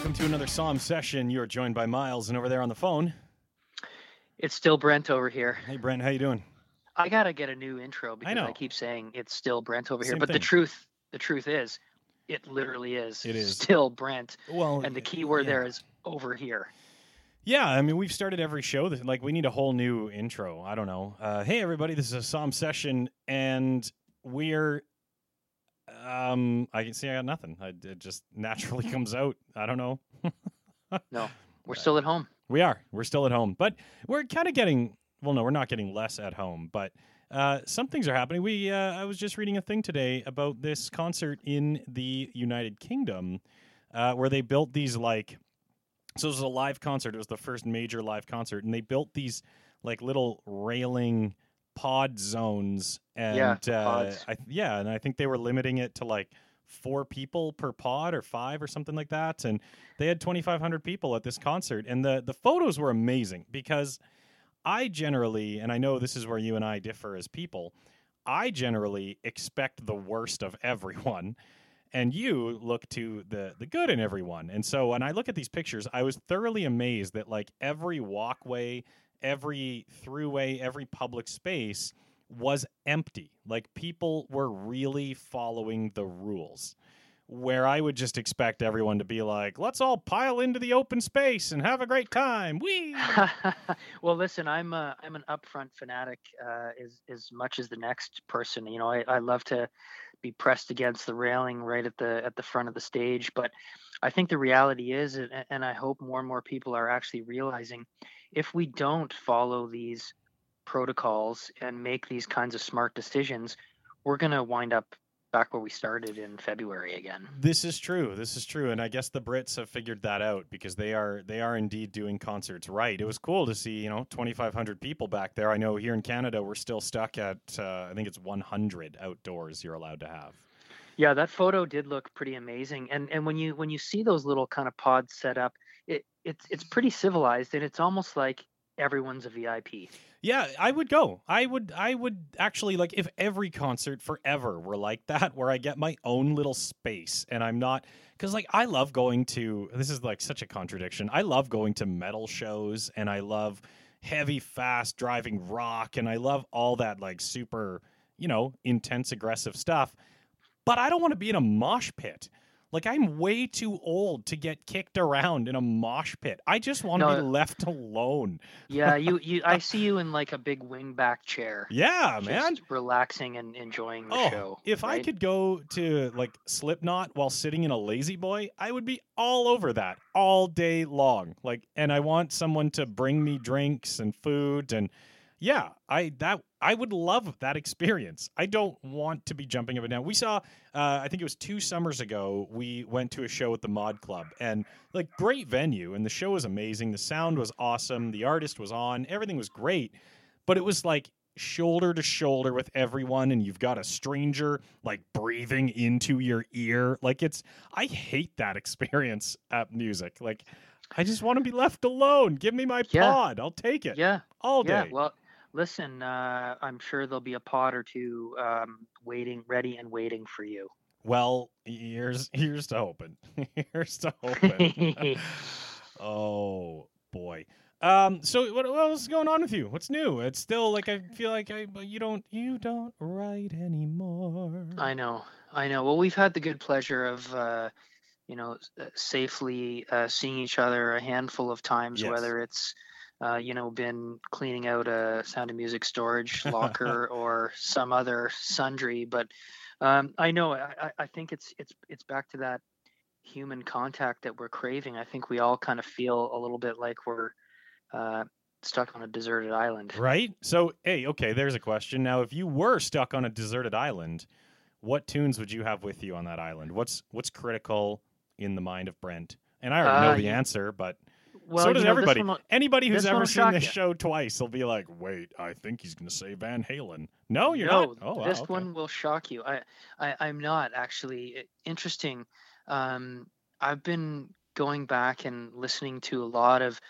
welcome to another Psalm session. You're joined by Miles, and over there on the phone, It's still Brent over here. hey Brent, how you doing? I gotta get a new intro because I, know. keep saying it's still Brent over here. Same But the truth, the truth is, it literally is. It is. still Brent, Well, and the key word yeah. there is over here. Yeah, I mean, we've started every show. That, like, we need a whole new intro. I don't know. Uh, hey, everybody, this is a Psalm session, and we're. Um, I can see I got nothing. I, it just naturally comes out. I don't know. No, we're still at home. We are. We're still at home, but we're kind of getting. Well, no, we're not getting less at home, but uh, some things are happening. We. Uh, I was just reading a thing today about this concert in the United Kingdom, uh, where they built these like. So it was a live concert. It was the first major live concert, and they built these like little railing pod zones, and Yeah, uh. I, yeah, and I think they were limiting it to like four people per pod or five or something like that, and they had 2500 people at this concert and the the photos were amazing because i generally and i know this is where you and i differ as people i generally expect the worst of everyone and you look to the the good in everyone and so when i look at these pictures i was thoroughly amazed that like every walkway every throughway every public space was empty like people were really following the rules where I would just expect everyone to be like, let's all pile into the open space and have a great time. Wee! well, listen, I'm a, I'm an upfront fanatic uh, as as much as the next person. You know, I, I love to be pressed against the railing right at the at the front of the stage. But I think the reality is, and I hope more and more people are actually realizing, if we don't follow these protocols and make these kinds of smart decisions, we're going to wind up back where we started in February again. This is true. This is true, and I guess the Brits have figured that out because they are they are indeed doing concerts right. It was cool to see you know 2,500 people back there. I know here in Canada we're still stuck at uh, I think it's 100 outdoors you're allowed to have. Yeah, that photo did look pretty amazing. And and when you when you see those little kind of pods set up, it's it's pretty civilized and it's almost like everyone's a VIP. Yeah, I would go. I would I would actually like if every concert forever were like that where I get my own little space and I'm not cuz like I love going to this is like such a contradiction. I love going to metal shows and I love heavy fast driving rock and I love all that like super, you know, intense aggressive stuff. But I don't want to be in a mosh pit. Like I'm way too old to get kicked around in a mosh pit. I just want to No. be uh, left alone. Yeah, you you I see you in like a big wingback chair. Yeah, just man. relaxing and enjoying the Oh, show. if I could go to like Slipknot while sitting in a lazy boy, I would be all over that all day long. Like, and I want someone to bring me drinks and food, and yeah, I that I would love that experience. I don't want to be jumping up and down. We saw, uh, I think it was two summers ago, we went to a show at the Mod Club, and like great venue, and the show was amazing. The sound was awesome. The artist was on. Everything was great, but it was like shoulder to shoulder with everyone and you've got a stranger like breathing into your ear like it's i hate that experience at music like i just want to be left alone give me my Yeah. pod i'll take it Yeah, all yeah. day Well, listen, uh, I'm sure there'll be a pod or two um, waiting, ready and waiting for you. well here's here's to hoping. Here's to hoping. Oh boy. Um so what, what else is going on with you? What's new? It's still like i feel like i you don't you don't write anymore. I know, I know. Well, we've had the good pleasure of, uh, you know, uh, safely uh, seeing each other a handful of times, Yes. whether it's, uh, you know, been cleaning out a Sound of Music storage locker or some other sundry. But um, I know, I, I- think it's it's it's back to that human contact that we're craving. I think we all kind of feel a little bit like we're uh, stuck on a deserted island. Right? So, hey, okay, there's a question. Now, if you were stuck on a deserted island, what tunes would you have with you on that island? What's what's critical in the mind of Brent? And I already know Uh, the you- answer, but Well, so does you know, everybody. will- Anybody who's ever seen this ya. show twice will be like, "Wait, I think he's going to say Van Halen." No, you're no, not. Oh, wow, this okay. one will shock you. I, I I'm not actually interesting. Um, I've been going back and listening to a lot of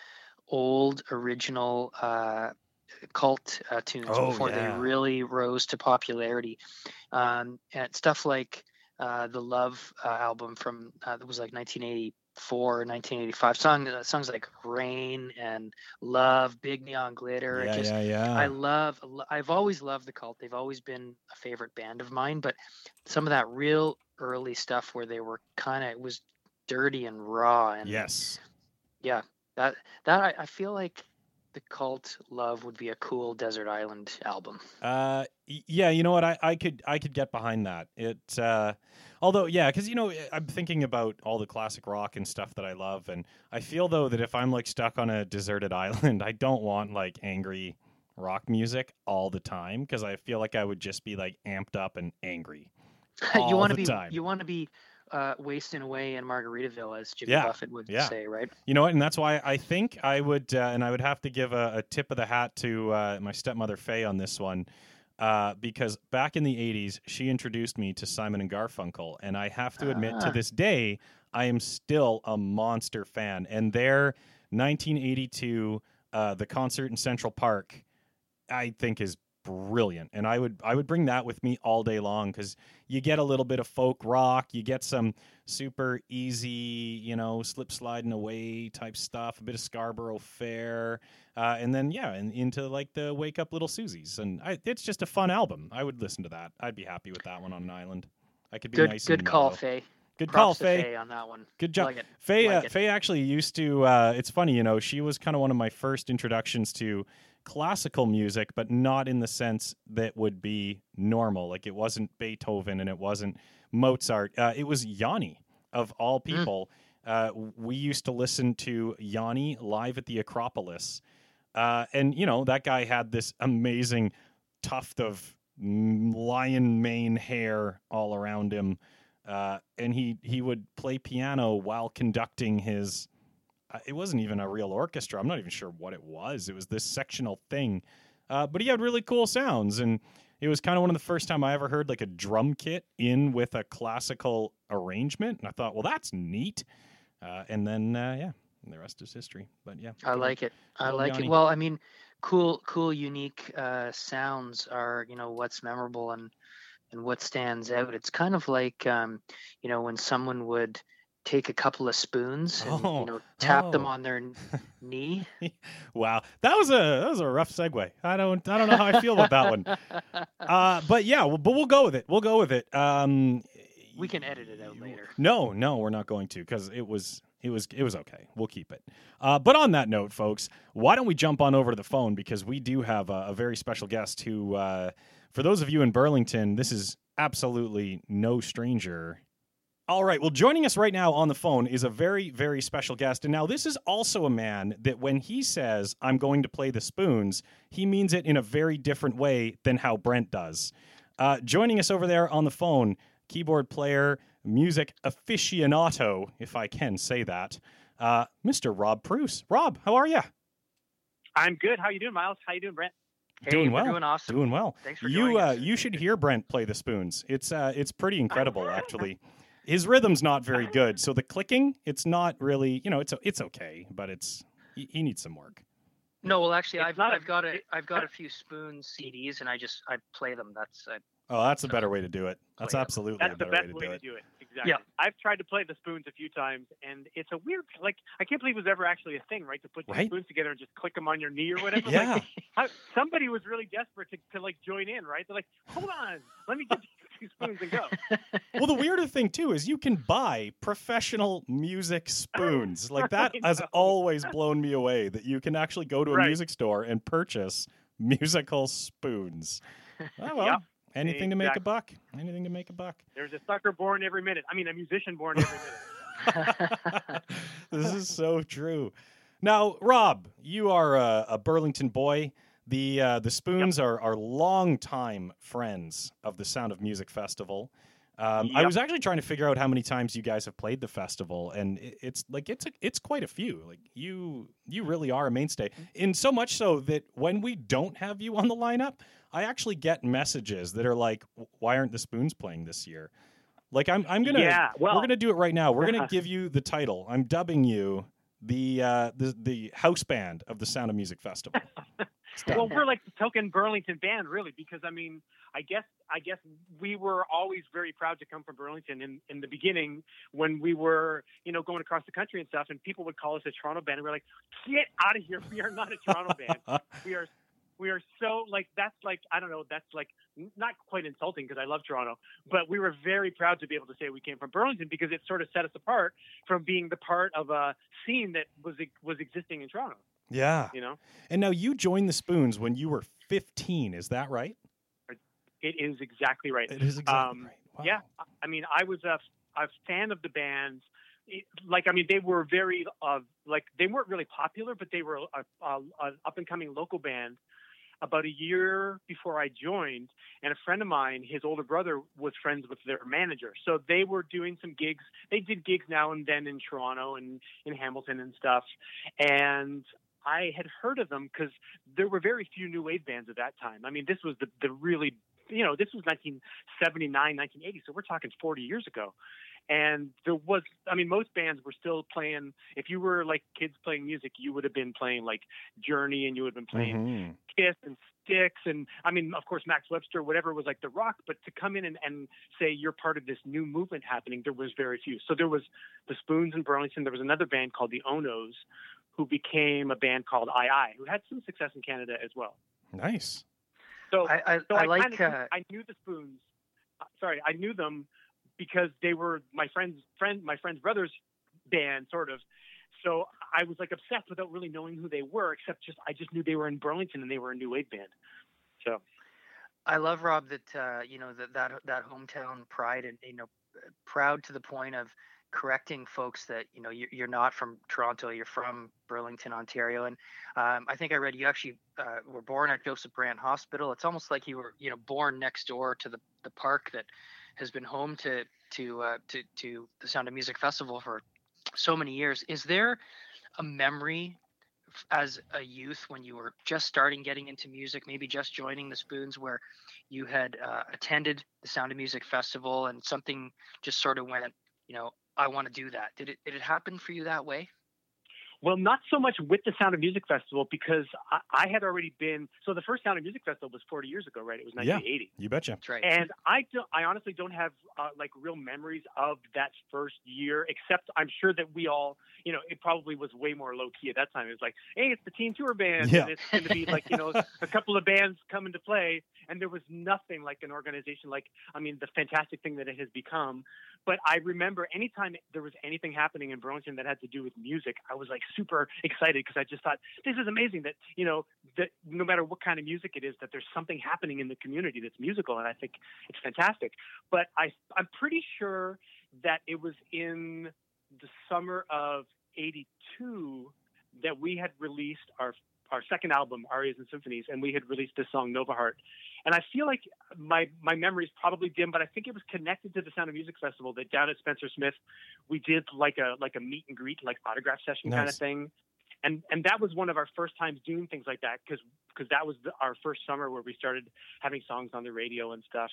old original uh, cult uh, tunes Oh, before yeah. they really rose to popularity. Um, and stuff like uh, the Love uh, album from uh, that was like 1980 1985 song uh, songs like rain and love big neon glitter Yeah, just yeah, yeah. i love i've always loved the cult they've always been a favorite band of mine but some of that real early stuff where they were kind of it was dirty and raw and yes. yeah that that I, I feel like the cult love would be a cool desert island album Uh, yeah, you know what? I, I could I could get behind that. It uh, although yeah, because you know I'm thinking about all the classic rock and stuff that I love, and I feel though that if I'm like stuck on a deserted island, I don't want like angry rock music all the time because I feel like I would just be like amped up and angry. you want to be time. you want to be uh, wasting away in Margaritaville, as Jimmy Yeah, Buffett would yeah. say, right? You know what? And that's why I think I would, uh, and I would have to give a, a tip of the hat to uh, my stepmother Faye on this one, uh, because back in the '80s, she introduced me to Simon and Garfunkel, and I have to admit, to Ah. this day, I am still a monster fan. And their 1982, uh, the concert in Central Park, I think is brilliant, and I would I would bring that with me all day long because you get a little bit of folk rock, you get some super easy, you know, slip sliding away type stuff, a bit of Scarborough Fair, uh, and then yeah, and into like the Wake Up Little Susies, and I, it's just a fun album. I would listen to that. I'd be happy with that one on an island. I could be Good nice good call, mellow. Faye. Good Props call, Faye. Faye on that one. Good job. Like. Faye, Like uh. Faye actually used to. Uh, it's funny, you know, she was kind of one of my first introductions to classical music, but not in the sense that would be normal. Like it wasn't Beethoven and it wasn't Mozart. Uh, it was Yanni of all Mm. people. Uh, we used to listen to Yanni live at the Acropolis, uh, and you know that guy had this amazing tuft of lion mane hair all around him uh, and he he would play piano while conducting his. It wasn't even a real orchestra. I'm not even sure what it was. It was this sectional thing, uh, but he had really cool sounds, and it was kind of one of the first time I ever heard like a drum kit in with a classical arrangement, and I thought, well, that's neat. Uh, and then uh, yeah, the rest is history. But yeah, I like it. I like Yanni. it. Well, I mean, cool, cool, unique uh, sounds are you know what's memorable and and what stands out. It's kind of like um, you know when someone would take a couple of spoons and Oh, you know tap them oh. on their knee. Wow, that was a that was a rough segue. I don't I don't know how I feel about that one. Uh, but yeah, well, but we'll go with it. We'll go with it. Um, we can edit it out later. No, no, we're not going to because it was it was it was okay. We'll keep it. Uh, but on that note, folks, why don't we jump on over to the phone because we do have a, a very special guest who, uh, for those of you in Burlington, this is absolutely no stranger. All right. Well, joining us right now on the phone is a very, very special guest. And now, this is also a man that when he says, I'm going to play the spoons, he means it in a very different way than how Brent does. Uh, joining us over there on the phone, keyboard player, music aficionado, if I can say that, uh, Mr. Rob Bruce. Rob, how are you? I'm good. How you doing, Miles? How you doing, Brent? Hey, Doing well. doing awesome. Doing well. Thanks for you uh, you should hear Brent play the spoons. It's uh, it's pretty incredible actually. His rhythm's not very good, so the clicking it's not really you know it's it's okay, but it's he, he needs some work. No, well, actually, I've not a- I've got a I've got a few spoon CDs, and I just I play them. That's I, Oh, that's a better way to do it. That's absolutely That's a the better best way to way do to it. do it. Exactly. Yeah. I've tried to play the spoons a few times, and it's a weird. Like I can't believe it was ever actually a thing, right? To put two Right? spoons together and just click them on your knee or whatever. Yeah. Like, how, somebody was really desperate to, to like join in, right? They're like, hold on, let me get two spoons and go. Well, the weirder thing too is you can buy professional music spoons. Like that has always blown me away that you can actually go to a Right. music store and purchase musical spoons. Oh, well, Yep. anything to make a buck. Anything to make a buck. There's a sucker born every minute. I mean, a musician born every minute. this is so true. Now, Rob, you are a, a Burlington boy. The uh, the Spoons are are longtime friends of the Sound of Music Festival. Um, I was actually trying to figure out how many times you guys have played the festival, and it, it's like it's a, it's quite a few. Like you you really are a mainstay, in so much so that when we don't have you on the lineup, I actually get messages that are like, "Why aren't the Spoons playing this year?" Like I'm I'm gonna Yeah, well- we're gonna do it right now. We're gonna give you the title. I'm dubbing you the uh, the the house band of the Sound of Music Festival. Well, we're like the token Burlington band, really, because I mean, I guess I guess we were always very proud to come from Burlington in, in the beginning when we were, you know, going across the country and stuff, and people would call us a Toronto band, and we're like, get out of here, we are not a Toronto band. We are we are so like that's like I don't know that's like not quite insulting because I love Toronto, but we were very proud to be able to say we came from Burlington because it sort of set us apart from being the part of a scene that was was existing in Toronto. yeah. You know, And now you joined the Spoons when you were 15. Is that right? it is exactly right. It is exactly Um, right. Wow. Yeah, I mean, I was a, a fan of the bands. Like, I mean, they were very, uh, like, they weren't really popular, but they were a, a, a up and coming local band. About a year before I joined, and a friend of mine, his older brother, was friends with their manager. So they were doing some gigs. They did gigs now and then in Toronto and in Hamilton and stuff. And I had heard of them because there were very few new wave bands at that time. I mean, this was the, the really, you know, this was 1979, 1980. So we're talking 40 years ago. And there was, I mean, most bands were still playing. If you were like kids playing music, you would have been playing like Journey and you would have been playing Mhm. Kiss and Styx and I mean, of course, Max Webster, whatever was like the rock. But to come in and, and say you're part of this new movement happening, there was very few. So there was the Spoons in Burlington. There was another band called the Onos, who became a band called II, who had some success in Canada as well. Nice. So I, I, so I I, like. kind of uh, I knew the Spoons. uh, Sorry, I knew them because they were my friend's friend, my friend's brother's band, sort of. So I was like obsessed without really knowing who they were, except just I just knew they were in Burlington and they were a new wave band. So I love Rob that uh, you know that that that hometown pride and you know proud to the point of correcting folks that you know you're, not from Toronto, you're from Burlington, Ontario, and um, I think I read you actually uh, were born at Joseph Brant Hospital. It's almost like you were you know born next door to the the park that has been home to to uh, to to the Sound of Music Festival for so many years. Is there a memory as a youth when you were just starting getting into music, maybe just joining the Spoons, where you had uh, attended the Sound of Music Festival and something just sort of went, you know, I want to do that. Did it did it happen for you that way? Well, not so much with the Sound of Music Festival because I, I had already been. So the first Sound of Music Festival was 40 years ago, right? It was 1980. Yeah. 1980. You betcha. That's right. And I don't, I honestly don't have uh, like real memories of that first year, except I'm sure that we all, you know, it probably was way more low key at that time. It was like, hey, it's the teen tour band, Yeah. and it's going to be like, you know, a couple of bands coming to play, and there was nothing like an organization like, I mean, the fantastic thing that it has become. But I remember anytime there was anything happening in Burlington that had to do with music, I was like super excited because I just thought this is amazing that you know that no matter what kind of music it is, that there's something happening in the community that's musical, and I think it's fantastic. But I I'm pretty sure that it was in the summer of '82 that we had released our our second album, Arias and Symphonies, and we had released this song Nova Heart. And I feel like my my memory is probably dim, but I think it was connected to the Sound of Music Festival that down at Spencer Smith we did like a like a meet and greet, like autograph session kind of thing. And and that was one of our first times doing things like that because because that was the, our first summer where we started having songs on the radio and stuff.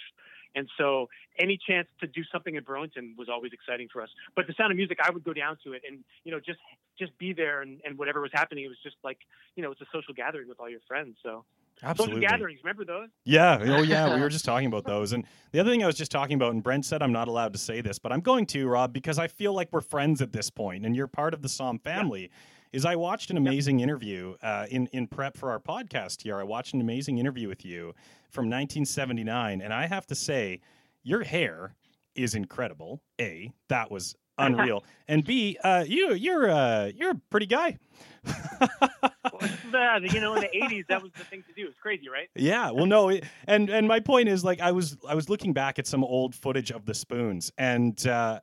And so any chance to do something in Burlington was always exciting for us. But the Sound of Music, I would go down to it and you know just just be there and, and whatever was happening, it was just like you know it's a social gathering with all your friends. So Absolutely. social gatherings, remember those? Yeah. Oh, yeah. We were just talking about those. And the other thing I was just talking about, and Brent said I'm not allowed to say this, but I'm going to, Rob, because I feel like we're friends at this point and you're part of the Psalm family. Is I watched an amazing interview uh, in in prep for our podcast here. I watched an amazing interview with you from 1979, and I have to say, your hair is incredible. A, that was unreal, and B, uh, you you're uh, you're a pretty guy. Well, you know, in the '80s, that was the thing to do. It's crazy, right? Yeah, well, no, it, and and my point is like I was I was looking back at some old footage of the spoons, and uh,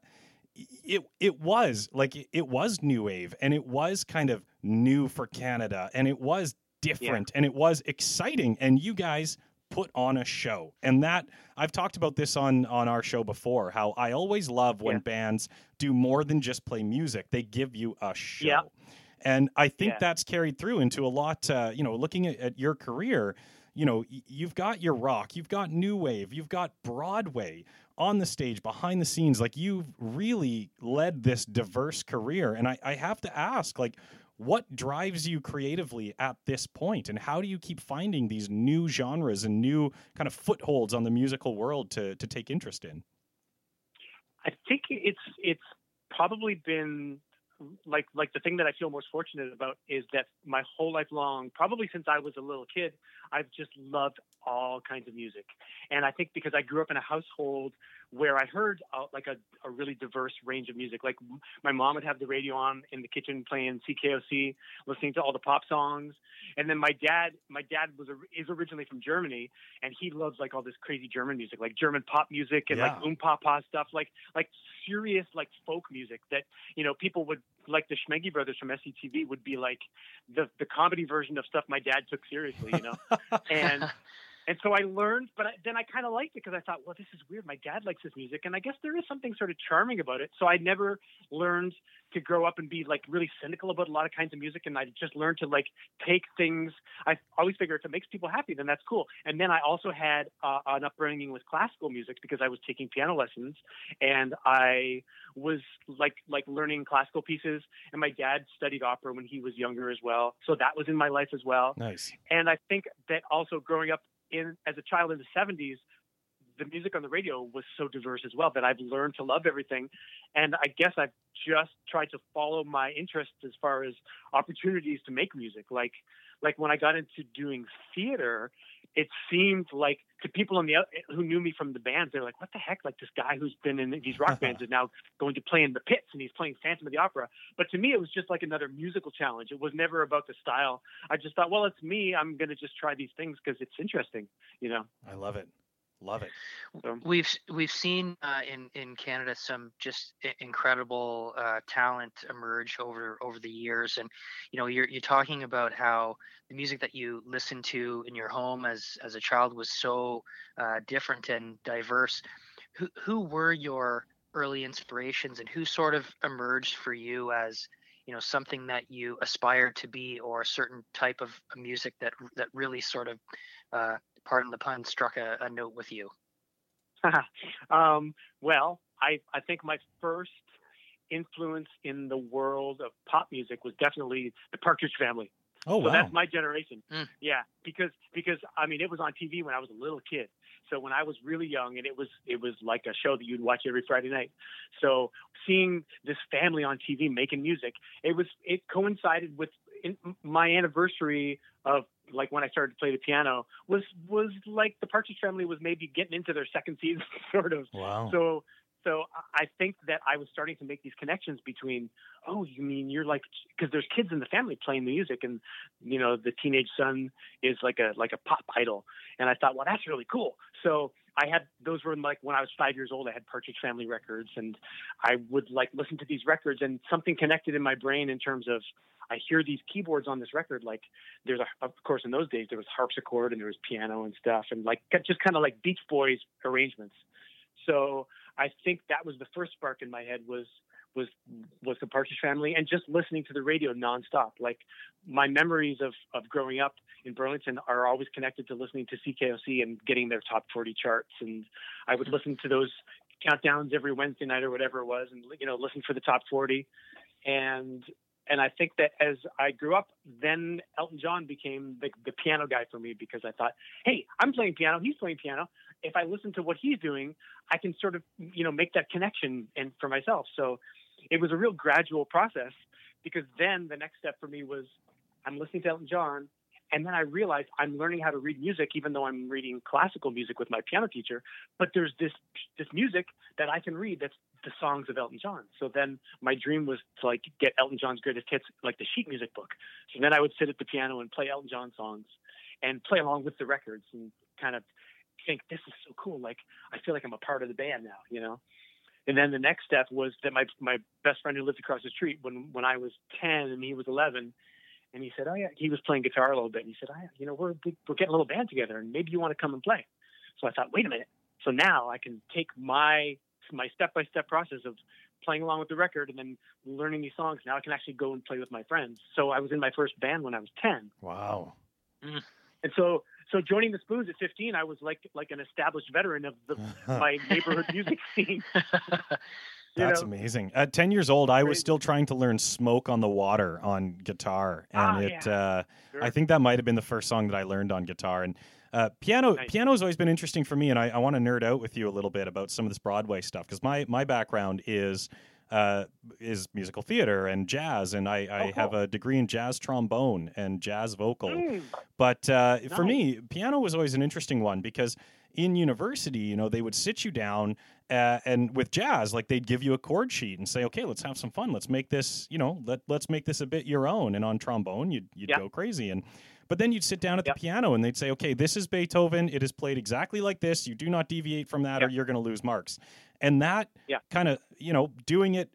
it it was like it, it was new wave, and it was kind of new for Canada, and it was different, and it was exciting, and you guys put on a show, and that I've talked about this on on our show before. How I always love when Yeah. bands do more than just play music; they give you a show. Yeah. And I think Yeah. that's carried through into a lot. Uh, you know, looking at, at your career, you know, you've got your rock, you've got new wave, you've got Broadway on the stage, behind the scenes. Like you've really led this diverse career. And I, I have to ask, like, what drives you creatively at this point and how do you keep finding these new genres and new kind of footholds on the musical world to to take interest in i think it's it's probably been like like the thing that I feel most fortunate about is that my whole life long, probably since I was a little kid, I've just loved all kinds of music. And I think because I grew up in a household where I heard uh, like a, a really diverse range of music. Like my mom would have the radio on in the kitchen playing CKOC, listening to all the pop songs. And then my dad, my dad was is originally from Germany, and he loves like all this crazy German music, like German pop music and yeah. like oom papa stuff, like like serious like folk music that you know people would like the Schmenge brothers from SCTV would be like the the comedy version of stuff my dad took seriously, you know, and and so I learned, but I, then I kind of liked it because I thought, well, this is weird. My dad likes this music, and I guess there is something sort of charming about it. So I never learned to grow up and be like really cynical about a lot of kinds of music, and I just learned to like take things. I always figure if it makes people happy, then that's cool. And then I also had uh, an upbringing with classical music because I was taking piano lessons, and I was like like learning classical pieces. And my dad studied opera when he was younger as well, so that was in my life as well. Nice. And I think that also growing up in as a child in the 70s the music on the radio was so diverse as well that I've learned to love everything. And I guess I've just tried to follow my interests as far as opportunities to make music. Like, like when I got into doing theater, it seemed like to people on the who knew me from the bands, they're like, "What the heck? Like this guy who's been in these rock bands is now going to play in the pits and he's playing Phantom of the Opera." But to me, it was just like another musical challenge. It was never about the style. I just thought, well, it's me. I'm going to just try these things because it's interesting. You know. I love it. Love it. So. We've we've seen uh, in in Canada some just incredible uh, talent emerge over over the years, and you know you're you're talking about how the music that you listened to in your home as as a child was so uh, different and diverse. Who who were your early inspirations, and who sort of emerged for you as you know something that you aspired to be, or a certain type of music that that really sort of uh, pardon the pun, struck a, a note with you? um, well, I, I think my first influence in the world of pop music was definitely the Partridge Family. Oh, so that's my generation. Mm. Yeah, because because I mean it was on TV when I was a little kid. So when I was really young, and it was it was like a show that you'd watch every Friday night. So seeing this family on TV making music, it was it coincided with my anniversary of like when I started to play the piano was was like the Partridge Family was maybe getting into their second season, sort of. Wow. So so I think that I was starting to make these connections between, oh, you mean you're like because there's kids in the family playing the music, and you know the teenage son is like a like a pop idol, and I thought, well, that's really cool. So I had those were like when I was five years old, I had Partridge Family records, and I would like listen to these records, and something connected in my brain in terms of I hear these keyboards on this record. Like there's a, of course, in those days there was harpsichord and there was piano and stuff, and like just kind of like Beach Boys arrangements. So I think that was the first spark in my head was was was the Partridge Family and just listening to the radio nonstop. Like my memories of of growing up in Burlington are always connected to listening to CKOC and getting their top 40 charts. And I would listen to those countdowns every Wednesday night or whatever it was, and you know listen for the top 40. And and I think that as I grew up, then Elton John became the, the piano guy for me because I thought, hey, I'm playing piano, he's playing piano. If I listen to what he's doing, I can sort of, you know, make that connection and for myself. So it was a real gradual process because then the next step for me was I'm listening to Elton John and then I realized I'm learning how to read music, even though I'm reading classical music with my piano teacher. But there's this this music that I can read that's the songs of Elton John. So then my dream was to like get Elton John's greatest hits, like the sheet music book. So then I would sit at the piano and play Elton John songs, and play along with the records, and kind of think this is so cool. Like I feel like I'm a part of the band now, you know. And then the next step was that my my best friend who lived across the street when when I was 10 and he was 11 and he said, "Oh yeah." He was playing guitar a little bit, and he said, "Oh, yeah, you know, we're we're getting a little band together, and maybe you want to come and play." So I thought, wait a minute. So now I can take my my step by step process of playing along with the record and then learning these songs. Now I can actually go and play with my friends. So I was in my first band when I was ten. Wow. Mm. And so so joining the Spoons at 15, I was like like an established veteran of the my neighborhood music scene. That's know? amazing. At 10 years old, I was still trying to learn Smoke on the Water on guitar. And Ah, it, yeah. uh, Sure. I think that might have been the first song that I learned on guitar. And uh, piano, Nice. piano's always been interesting for me. And I, I want to nerd out with you a little bit about some of this Broadway stuff because my, my background is. Uh, is musical theater and jazz, and I, I Oh, have a degree in jazz trombone and jazz vocal. Mm, But uh, for me, piano was always an interesting one because in university, you know, they would sit you down uh, and with jazz, like they'd give you a chord sheet and say, "Okay, let's have some fun. Let's make this, you know, let let's make this a bit your own." And on trombone, you'd you'd Yeah. go crazy and. But then you'd sit down at Yep. the piano and they'd say, "Okay, this is Beethoven. It is played exactly like this. You do not deviate from that, or you're going to lose marks." And that Yeah. kind of, you know, doing it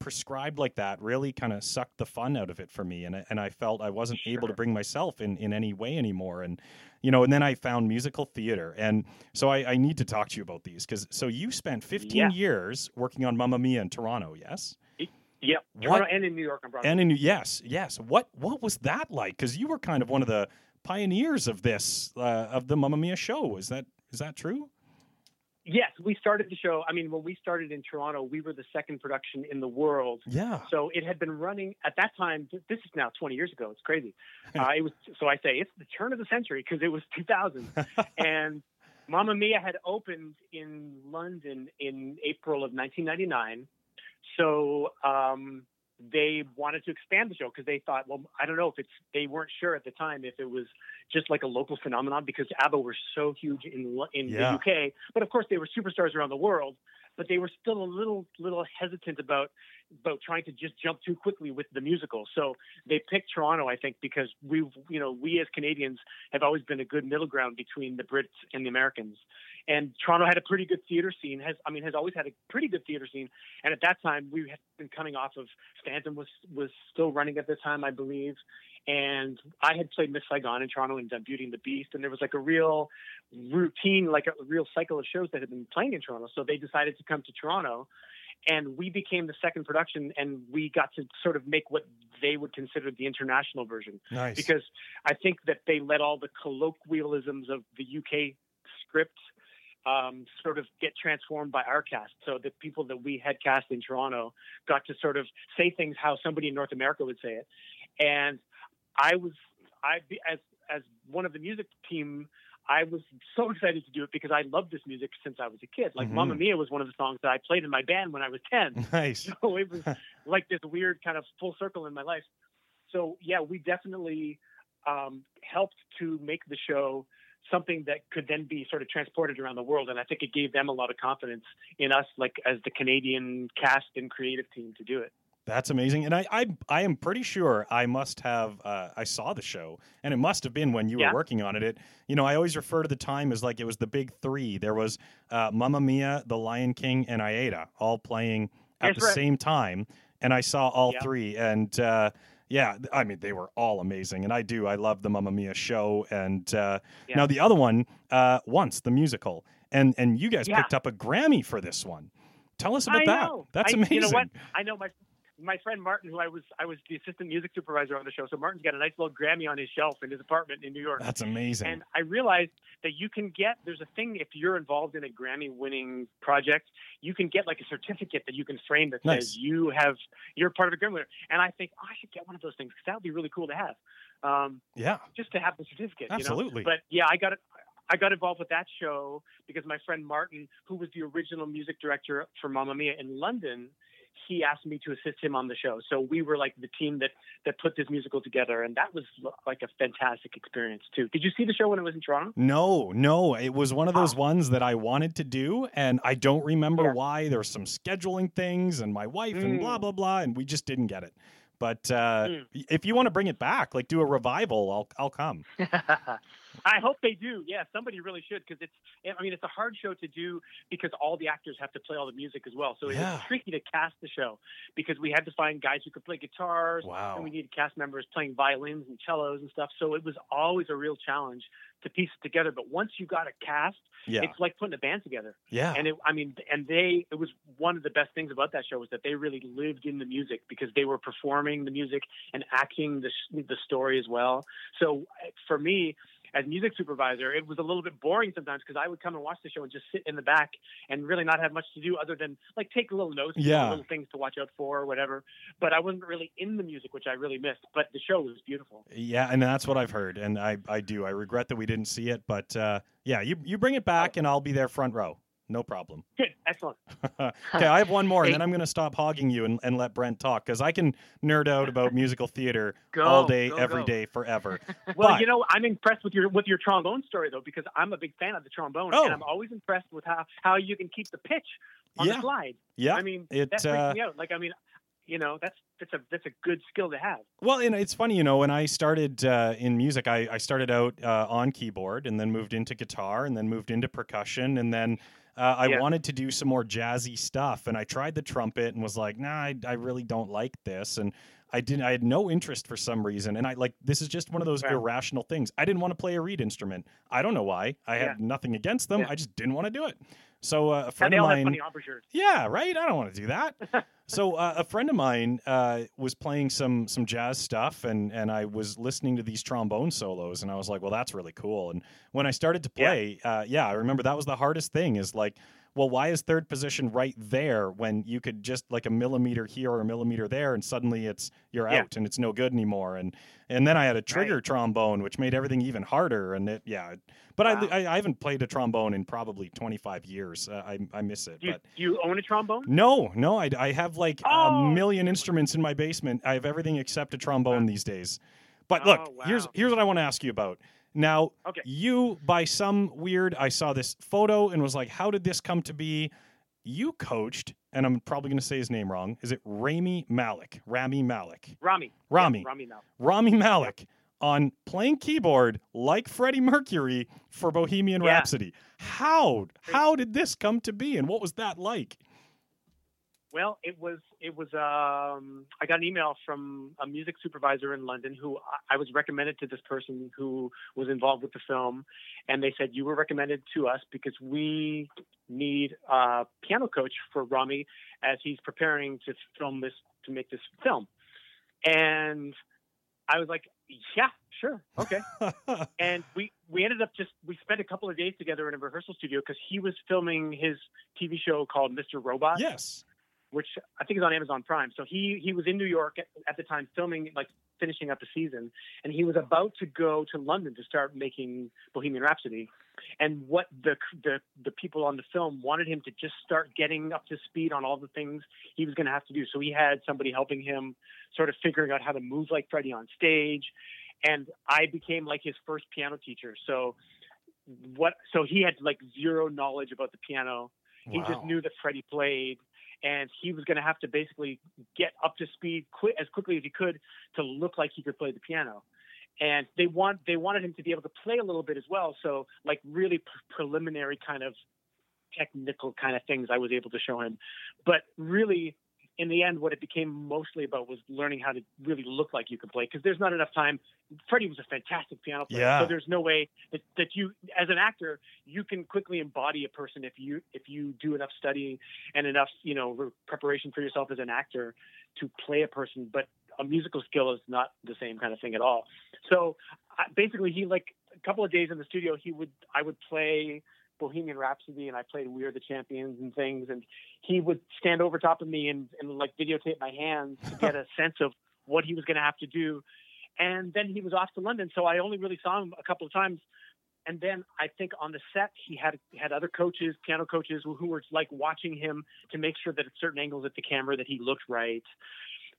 prescribed like that really kind of sucked the fun out of it for me and I- and I felt I wasn't able to bring myself in in any way anymore and you know and then I found musical theater and so I, I need to talk to you about these because so you spent 15 Yeah. years working on Mamma Mia in Toronto yes yep. What- and in New York on Broadway. and in yes yes what what was that like because you were kind of one of the pioneers of this uh, of the Mamma Mia show is that is that true yes, we started the show. I mean, when we started in Toronto, we were the second production in the world. yeah So it had been running at that time. This is now 20 years ago. It's crazy. Uh, it was so I say it's the turn of the century because it was 2000, and Mamma Mia had opened in London in April of 1999. So um, they wanted to expand the show because they thought, well, I don't know if it's. They weren't sure at the time if it was just like a local phenomenon because ABBA were so huge in in Yeah. the UK, but of course they were superstars around the world. But they were still a little little hesitant about about trying to just jump too quickly with the musical. So they picked Toronto, I think, because we've, you know we as Canadians have always been a good middle ground between the Brits and the Americans. And Toronto had a pretty good theater scene. Has I mean has always had a pretty good theater scene. And at that time we had been coming off of Phantom was was still running at the time, I believe. And I had played Miss Saigon in Toronto and done Beauty and the Beast, and there was like a real routine, like a real cycle of shows that had been playing in Toronto. So they decided to come to Toronto, and we became the second production, and we got to sort of make what they would consider the international version nice because I think that they let all the colloquialisms of the UK script um, sort of get transformed by our cast. So the people that we had cast in Toronto got to sort of say things how somebody in North America would say it, and I was I as as one of the music team. I was so excited to do it because I loved this music since I was a kid. Like Mhm. Mamma Mia was one of the songs that I played in my band when I was 10. nice So it was like this weird kind of full circle in my life. So yeah, we definitely um, helped to make the show something that could then be sort of transported around the world, and I think it gave them a lot of confidence in us, like as the Canadian cast and creative team, to do it. That's amazing, and I, I, I am pretty sure I must have. Uh, I saw the show, and it must have been when you Yeah. were working on it. It, you know, I always refer to the time as like it was the big three. There was uh, Mamma Mia, The Lion King, and Aida all playing at That's the right. same time, and I saw all Yeah. three. And uh, yeah, I mean, they were all amazing, and I do. I love the Mamma Mia show, and uh, Yeah. now the other one, uh, once the musical, and and you guys picked up a Grammy for this one. Tell us about I that. know. That's I- amazing. You know what? I know my my friend Martin, who I was I was the assistant music supervisor on the show. So Martin's got a nice little Grammy on his shelf in his apartment in New York. That's amazing. And I realized that you can get there's a thing if you're involved in a Grammy winning project, you can get like a certificate that you can frame that Nice. says you have you're part of a Grammy winner. And I think oh, I should get one of those things because that would be really cool to have, um, yeah, just to have the certificate. absolutely. You know? But yeah, I got it. I got involved with that show because my friend Martin, who was the original music director for Mamma Mia in London, he asked me to assist him on the show. So we were like the team that that put this musical together, and that was like a fantastic experience too. Did you see the show when it was in Toronto? No, no. It was one of those Oh. ones that I wanted to do, and I don't remember Yeah. why. There were some scheduling things, and my wife, and Mm. blah blah blah, and we just didn't get it. But uh, Mm. if you want to bring it back, like do a revival, I'll I'll come. I hope they do. Yeah, somebody really should because it's. I mean, it's a hard show to do because all the actors have to play all the music as well. So it Yeah. was tricky to cast the show because we had to find guys who could play guitars, Wow. and we needed cast members playing violins and cellos and stuff. So it was always a real challenge to piece it together. But once you got a cast, Yeah, it's like putting a band together. yeah. And it, I mean, and they, it was one of the best things about that show was that they really lived in the music because they were performing the music and acting the the story as well. So uh, for me, as music supervisor, it was a little bit boring sometimes because I would come and watch the show and just sit in the back and really not have much to do other than like take little notes, Yeah. little things to watch out for or whatever. But I wasn't really in the music, which I really missed. But the show was beautiful. Yeah, and that's what I've heard, and I, I do. I regret that we didn't see it, but uh, yeah, you you bring it back, and I'll be there front row, no problem. Good, excellent. okay, I have one more, and then I'm going to stop hogging you and, and let Brent talk because I can nerd out about musical theater Go all day, go, every go. day, forever. Well, But- you know, I'm impressed with your with your trombone story though, because I'm a big fan of the trombone, Oh. and I'm always impressed with how how you can keep the pitch on Yeah. the slide. Yeah, I mean, it, that freaks uh, me out. Like, I mean, you know, that's that's a that's a good skill to have. Well, and it's funny, you know, when I started uh, in music, I, I started out uh, on keyboard and then moved into guitar and then moved into percussion. And then uh, I Yeah. wanted to do some more jazzy stuff. And I tried the trumpet and was like, nah, I, I really don't like this. And I didn't, I had no interest for some reason. And I like, this is just one of those Wow. irrational things. I didn't want to play a reed instrument. I don't know why. I Yeah. had nothing against them. Yeah. I just didn't want to do it. So uh, a And friend they of mine. Yeah, right. I don't want to do that. so uh, a friend of mine uh, was playing some some jazz stuff, and and I was listening to these trombone solos, and I was like, well, that's really cool. And when I started to Yeah. play, uh, yeah, I remember that was the hardest thing. Is like, well, why is third position right there when you could just like a millimeter here or a millimeter there, and suddenly it's you're Yeah. out and it's no good anymore. And and then I had a trigger trombone, which made everything even harder. And it, yeah, but Wow. I, I I haven't played a trombone in probably 25 years. Uh, I I miss it, Do you, but. do you own a trombone? No, no, I, I have like Oh! a million instruments in my basement. I have everything except a trombone these days. But look, Oh, here's here's what I want to ask you about. Now, Okay. you by some weird, I saw this photo and was like, how did this come to be? You coached, and I'm probably going to say his name wrong. Is it Rami Malek? Rami Malek. Rami. Rami. Yeah, Rami now. Rami Malek on playing keyboard like Freddie Mercury for Bohemian Yeah. Rhapsody. How how did this come to be, and what was that like? Well, it was it was. Um, I got an email from a music supervisor in London who I- was recommended to this person who was involved with the film, and they said you were recommended to us because we need a piano coach for Rami as he's preparing to film this to make this film, and I was like, yeah, sure, okay. and we we ended up just we spent a couple of days together in a rehearsal studio because he was filming his TV show called Mr. Robot yes. Which I think is on Amazon Prime. So he he was in New York at, at the time filming like finishing up the season, and he was about to go to London to start making Bohemian Rhapsody. And what the the the people on the film wanted him to just start getting up to speed on all the things he was going to have to do. So he had somebody helping him, sort of figuring out how to move like Freddie on stage, and I became like his first piano teacher. So what? So he had like zero knowledge about the piano. He just knew that Freddie played, and he was going to have to basically get up to speed qui- as quickly as he could to look like he could play the piano. And they want they wanted him to be able to play a little bit as well. So like really pre- preliminary kind of technical kind of things I was able to show him, but really. In the end, what it became mostly about was learning how to really look like you can play because there's not enough time. Freddie was a fantastic piano player, Yeah. so there's no way that, that you, as an actor, you can quickly embody a person if you if you do enough studying and enough you know preparation for yourself as an actor to play a person but a musical skill is not the same kind of thing at all so basically he like a couple of days in the studio he would i would play bohemian rhapsody and i played we are the champions and things and he would stand over top of me and, and like videotape my hands to get a sense of what he was going to have to do and then he was off to london so i only really saw him a couple of times and then I think on the set he had had other coaches, piano coaches, who, who were like watching him to make sure that at certain angles at the camera that he looked right.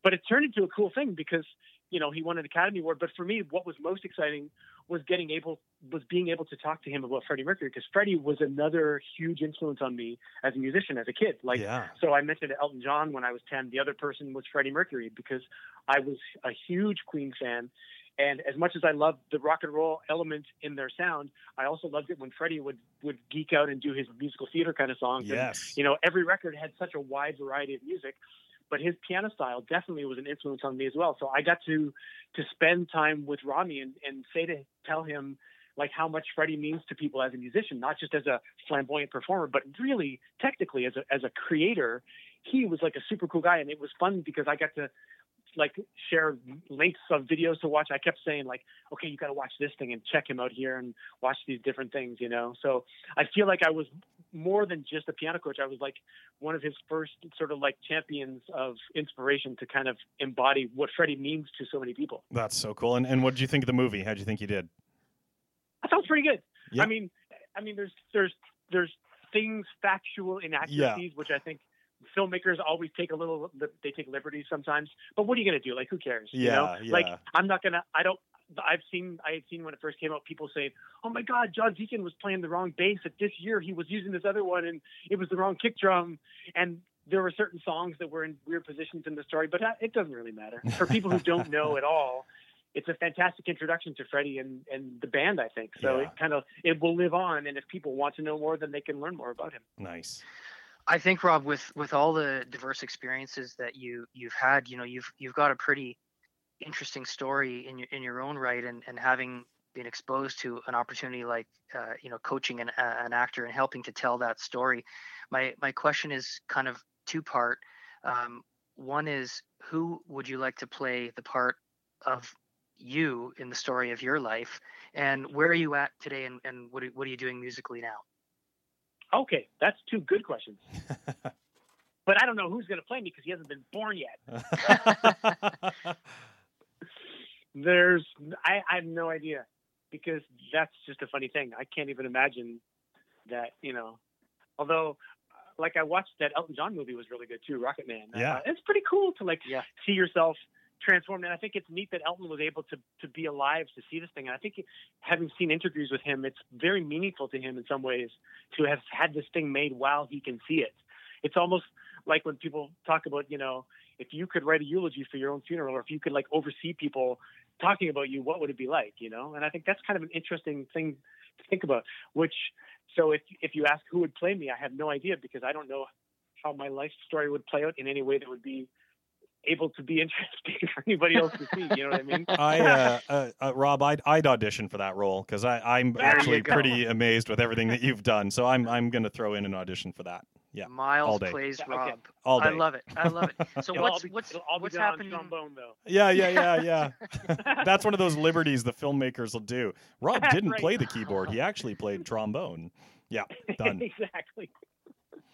But it turned into a cool thing because you know he won an Academy Award. But for me, what was most exciting was getting able was being able to talk to him about Freddie Mercury because Freddie was another huge influence on me as a musician as a kid. Like yeah. so I mentioned Elton John when I was 10. The other person was Freddie Mercury because I was a huge Queen fan. And as much as I loved the rock and roll element in their sound, I also loved it when Freddie would, would geek out and do his musical theater kind of songs. And, Yes. you know, every record had such a wide variety of music, but his piano style definitely was an influence on me as well. So I got to to spend time with Rami and, and say to tell him like how much Freddie means to people as a musician, not just as a flamboyant performer, but really technically as a as a creator, he was like a super cool guy, and it was fun because I got to like share links of videos to watch. I kept saying like, okay, you got to watch this thing and check him out here and watch these different things, you know. So I feel like I was more than just a piano coach. I was like one of his first sort of like champions of inspiration to kind of embody what Freddie means to so many people. That's so cool. And and what did you think of the movie? How did you think you did? I sounds pretty good. Yeah. I mean, I mean, there's there's there's things factual inaccuracies which I think filmmakers always take a little they take liberties sometimes. But what are you going to do? Like, who cares? Yeah, you know? yeah. Like, I'm not gonna. I don't. I've seen I had seen when it first came out people saying, "Oh my God, John Deacon was playing the wrong bass at this year. He was using this other one, and it was the wrong kick drum." And there were certain songs that were in weird positions in the story, but uh, it doesn't really matter for people who don't know at all. It's a fantastic introduction to Freddie and, and the band, I think. So Yeah. it kind of it will live on, and if people want to know more, then they can learn more about him. Nice. I think Rob, with with all the diverse experiences that you you've had, you know, you've you've got a pretty interesting story in your in your own right, and and having been exposed to an opportunity like uh, you know coaching an uh, an actor and helping to tell that story. My my question is kind of two part. Um, one is who would you like to play the part of you in the story of your life, and where are you at today, and, and what are, what are you doing musically now? Okay, that's two good questions. but I don't know who's going to play me because he hasn't been born yet. There's, I, I have no idea because that's just a funny thing. I can't even imagine that, you know, although uh, like I watched that Elton John movie was really good too, Rocket Man. Uh, Yeah. it's pretty cool to like Yeah. see yourself transformed. And I think it's neat that Elton was able to, to be alive to see this thing. And I think having seen interviews with him, it's very meaningful to him in some ways to have had this thing made while he can see it. It's almost like when people talk about, you know, if you could write a eulogy for your own funeral or if you could like oversee people talking about you, what would it be like, you know? And I think that's kind of an interesting thing to think about, which, so if, if you ask who would play me, I have no idea because I don't know how my life story would play out in any way that would be able to be interesting for anybody else to see. You know what I mean? I, uh, uh, uh, Rob, I'd, I'd audition for that role because I'm There actually pretty amazed with everything that you've done. So I'm, I'm going to throw in an audition for that. Yeah, all Miles day. plays Yeah, okay. Rob. all day. I love it. I love it. So what's be- what's it'll all be what's done on happening? trombone though. Yeah, yeah, yeah, yeah. That's one of those liberties the filmmakers will do. Rob didn't Right. play the keyboard; he actually played trombone. Yeah, done. exactly.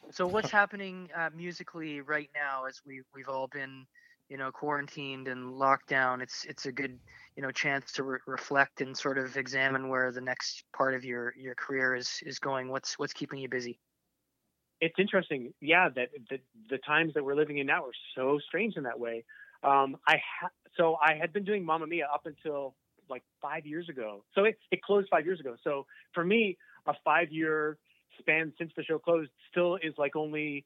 So what's happening uh, musically right now as we we've all been, you know, quarantined and locked down? It's it's a good you know chance to re- reflect and sort of examine where the next part of your your career is is going. What's what's keeping you busy? it's interesting, yeah, that the, the times that we're living in now are so strange in that way. Um, I ha- so I had been doing Mamma Mia up until like five years ago. So it, it closed five years ago. So for me, a five year span since the show closed still is like only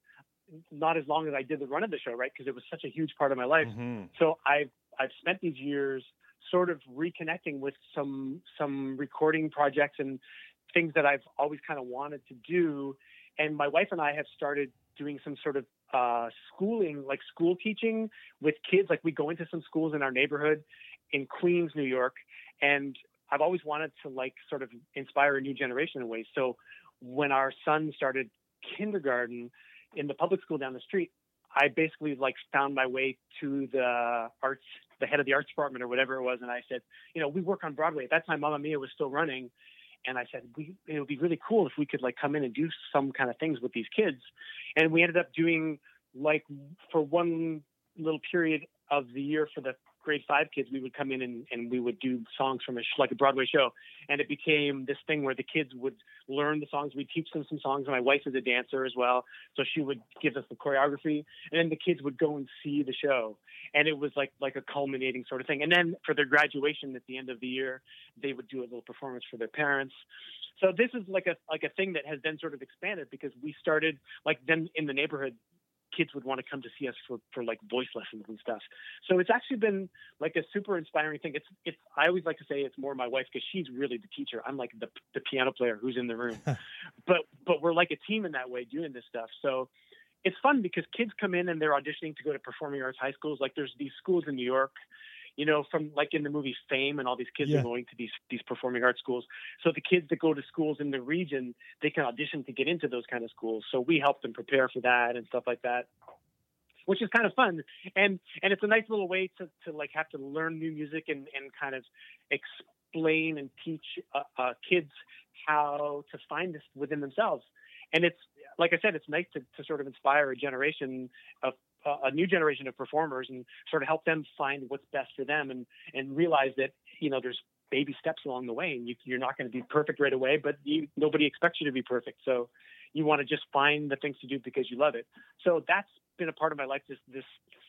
not as long as I did the run of the show, right? Because it was such a huge part of my life. Mhm. So I've I've spent these years sort of reconnecting with some some recording projects and things that I've always kind of wanted to do. And my wife and I have started doing some sort of uh, schooling, like school teaching with kids. Like we go into some schools in our neighborhood in Queens, New York, and I've always wanted to like sort of inspire a new generation in ways. So when our son started kindergarten in the public school down the street, I basically like found my way to the arts, the head of the arts department or whatever it was, and I said, you know, we work on Broadway. At that time, Mamma Mia was still running, and I said, we it would be really cool if we could like come in and do some kind of things with these kids, and we ended up doing like for one little period of the year for the grade five kids, we would come in and, and we would do songs from a sh- like a Broadway show, and it became this thing where the kids would learn the songs. We'd teach them some songs. My wife is a dancer as well, so she would give us the choreography, and then the kids would go and see the show, and it was like like a culminating sort of thing. And then for their graduation at the end of the year, they would do a little performance for their parents. So this is like a like a thing that has then sort of expanded because we started like then in the neighborhood kids would want to come to see us for, for like voice lessons and stuff. So it's actually been like a super inspiring thing. It's it's I always like to say it's more my wife because she's really the teacher. I'm like the the piano player who's in the room. but but we're like a team in that way doing this stuff. So it's fun because kids come in and they're auditioning to go to performing arts high schools. Like there's these schools in New York, you know, from like in the movie Fame, and all these kids Yeah. are going to these these performing arts schools. So the kids that go to schools in the region, they can audition to get into those kind of schools. So we help them prepare for that and stuff like that. which is kind of fun. And and it's a nice little way to to like have to learn new music and and kind of explain and teach uh, uh, kids how to find this within themselves. And it's like I said, it's nice to, to sort of inspire a generation of a new generation of performers and sort of help them find what's best for them and and realize that you know there's baby steps along the way and you, you're not going to be perfect right away but you, nobody expects you to be perfect. So you want to just find the things to do because you love it. So that's been a part of my life this this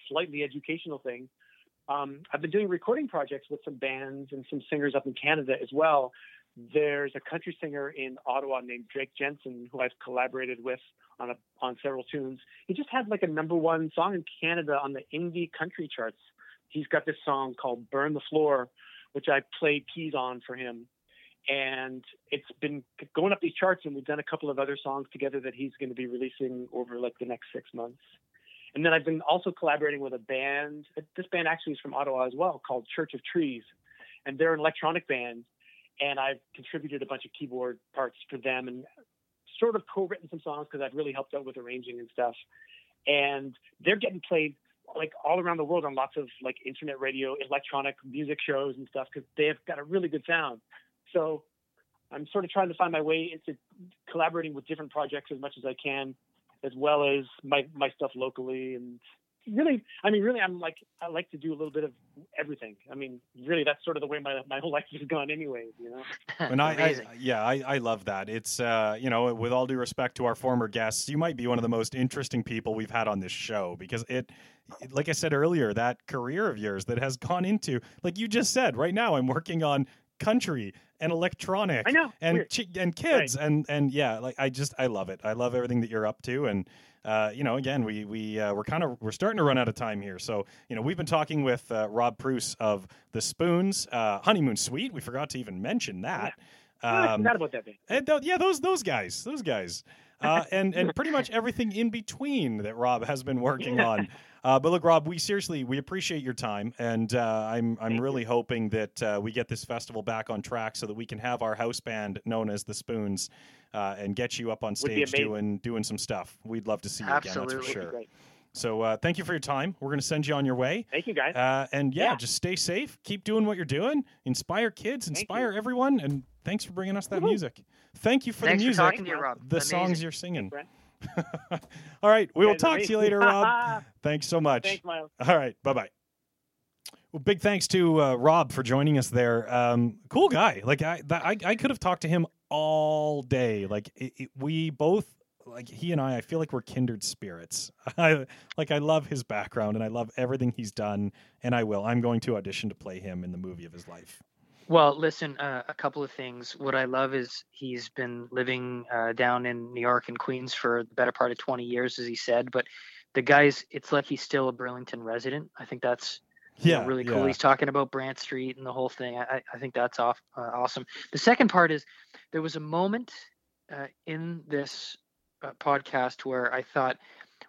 slightly educational thing. Um, i've been doing recording projects with some bands and some singers up in canada as well there's a country singer in Ottawa named Drake Jensen who I've collaborated with on a, on several tunes. He just had like a number one song in Canada on the indie country charts. He's got this song called "Burn the Floor," which I played keys on for him, and it's been going up these charts. And we've done a couple of other songs together that he's going to be releasing over like the next six months. And then I've been also collaborating with a band. This band actually is from Ottawa as well, called Church of Trees, and they're an electronic band and I've contributed a bunch of keyboard parts for them and sort of co-written some songs because I've really helped out with arranging and stuff. And they're getting played like all around the world on lots of like internet radio, electronic music shows and stuff because they've got a really good sound. So I'm sort of trying to find my way into collaborating with different projects as much as I can, as well as my my stuff locally and really, I mean, really, I'm like, I like to do a little bit of everything. I mean, really, that's sort of the way my my whole life has gone, anyway. You know. and I, I, yeah, I, I love that. It's, uh, you know, with all due respect to our former guests, you might be one of the most interesting people we've had on this show because it, like I said earlier, that career of yours that has gone into, like you just said, right now, I'm working on country and electronic I know, and ch- and kids right. and and yeah like I just I love it I love everything that you're up to and uh, you know, again, we we uh, we're kind of we're starting to run out of time here. So you know, we've been talking with uh, Rob Preuss of the Spoons uh, Honeymoon Suite. We forgot to even mention that. Yeah. Um, I forgot about that. And, yeah, those those guys, those guys. Uh, and and pretty much everything in between that Rob has been working on. Uh, but look, Rob, we seriously we appreciate your time, and uh, I'm I'm Thank really you. hoping that uh, we get this festival back on track so that we can have our house band known as the Spoons uh, and get you up on stage doing doing some stuff. We'd love to see you Absolutely. again. That's for sure. So uh, thank you for your time. We're going to send you on your way. Thank you, guys. Uh, and yeah, yeah, just stay safe. Keep doing what you're doing. Inspire kids. Inspire everyone. And thanks for bringing us that Woo-hoo. music. Thank you for thanks the music. For to you, Rob. The Amazing. songs you're singing. All right. We will talk to you later, Rob. Thanks so much. Thanks, Miles. All right. Bye bye. Well, big thanks to uh, Rob for joining us there. Um, cool guy. Like I, I, I could have talked to him all day. Like it, it, we both, like he and I, I feel like we're kindred spirits. I like I love his background and I love everything he's done, and I will. I'm going to audition to play him in the movie of his life. Well, listen, uh, a couple of things. What I love is he's been living uh, down in New York and Queens for the better part of 20 years, as he said. But the guy's, it's like he's still a Burlington resident. I think that's yeah, know, really cool. Yeah. He's talking about Brant Street and the whole thing. I, I think that's off, uh, awesome. The second part is there was a moment uh, in this Uh, podcast where I thought,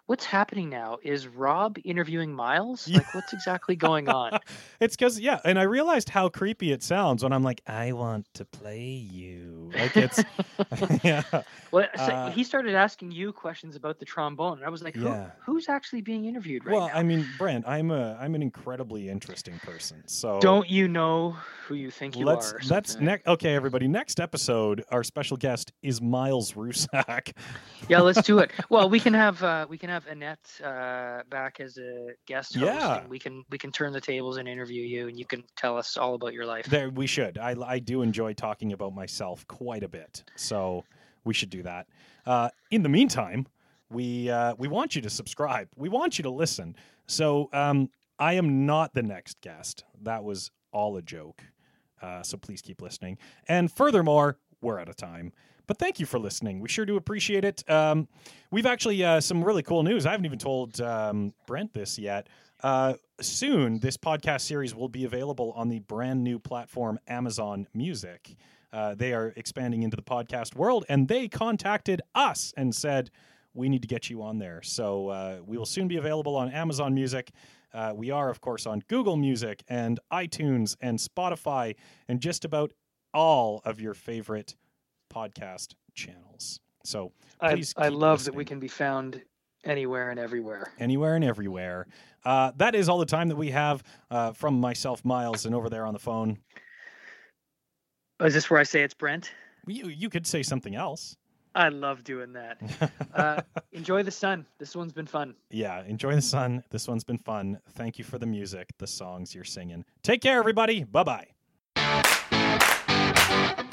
what's happening now? Is Rob interviewing Miles? Like, what's exactly going on? it's because yeah, and I realized how creepy it sounds when I'm like, I want to play you. Like it's yeah. Well, so uh, he started asking you questions about the trombone, and I was like, Who, yeah. who's actually being interviewed right well, now? I mean, Brent, I'm a I'm an incredibly interesting person. So don't you know who you think you let's, are? Let's next. Okay, everybody. Next episode, our special guest is Miles Rusak. yeah, let's do it. Well, we can have uh, we can have Annette uh, back as a guest host. Yeah. we can we can turn the tables and interview you, and you can tell us all about your life. There, we should. I I do enjoy talking about myself quite a bit, so we should do that. Uh, in the meantime, we uh, we want you to subscribe. We want you to listen. So um, I am not the next guest. That was all a joke. Uh, so please keep listening. And furthermore, we're out of time. But thank you for listening. We sure do appreciate it. Um, we've actually uh, some really cool news. I haven't even told um, Brent this yet. Uh, soon, this podcast series will be available on the brand new platform Amazon Music. Uh, they are expanding into the podcast world, and they contacted us and said, "We need to get you on there." So uh, we will soon be available on Amazon Music. Uh, we are, of course, on Google Music and iTunes and Spotify and just about all of your favorite podcast channels. So I, I love listening. that we can be found Anywhere and everywhere. Anywhere and everywhere. Uh, that is all the time that we have uh, from myself, Miles, and over there on the phone. Oh, is this where I say it's Brent? You, you could say something else. I love doing that. Uh, enjoy the sun. This one's been fun. yeah, enjoy the sun. This one's been fun. Thank you for the music, the songs you're singing. Take care, everybody. Bye bye.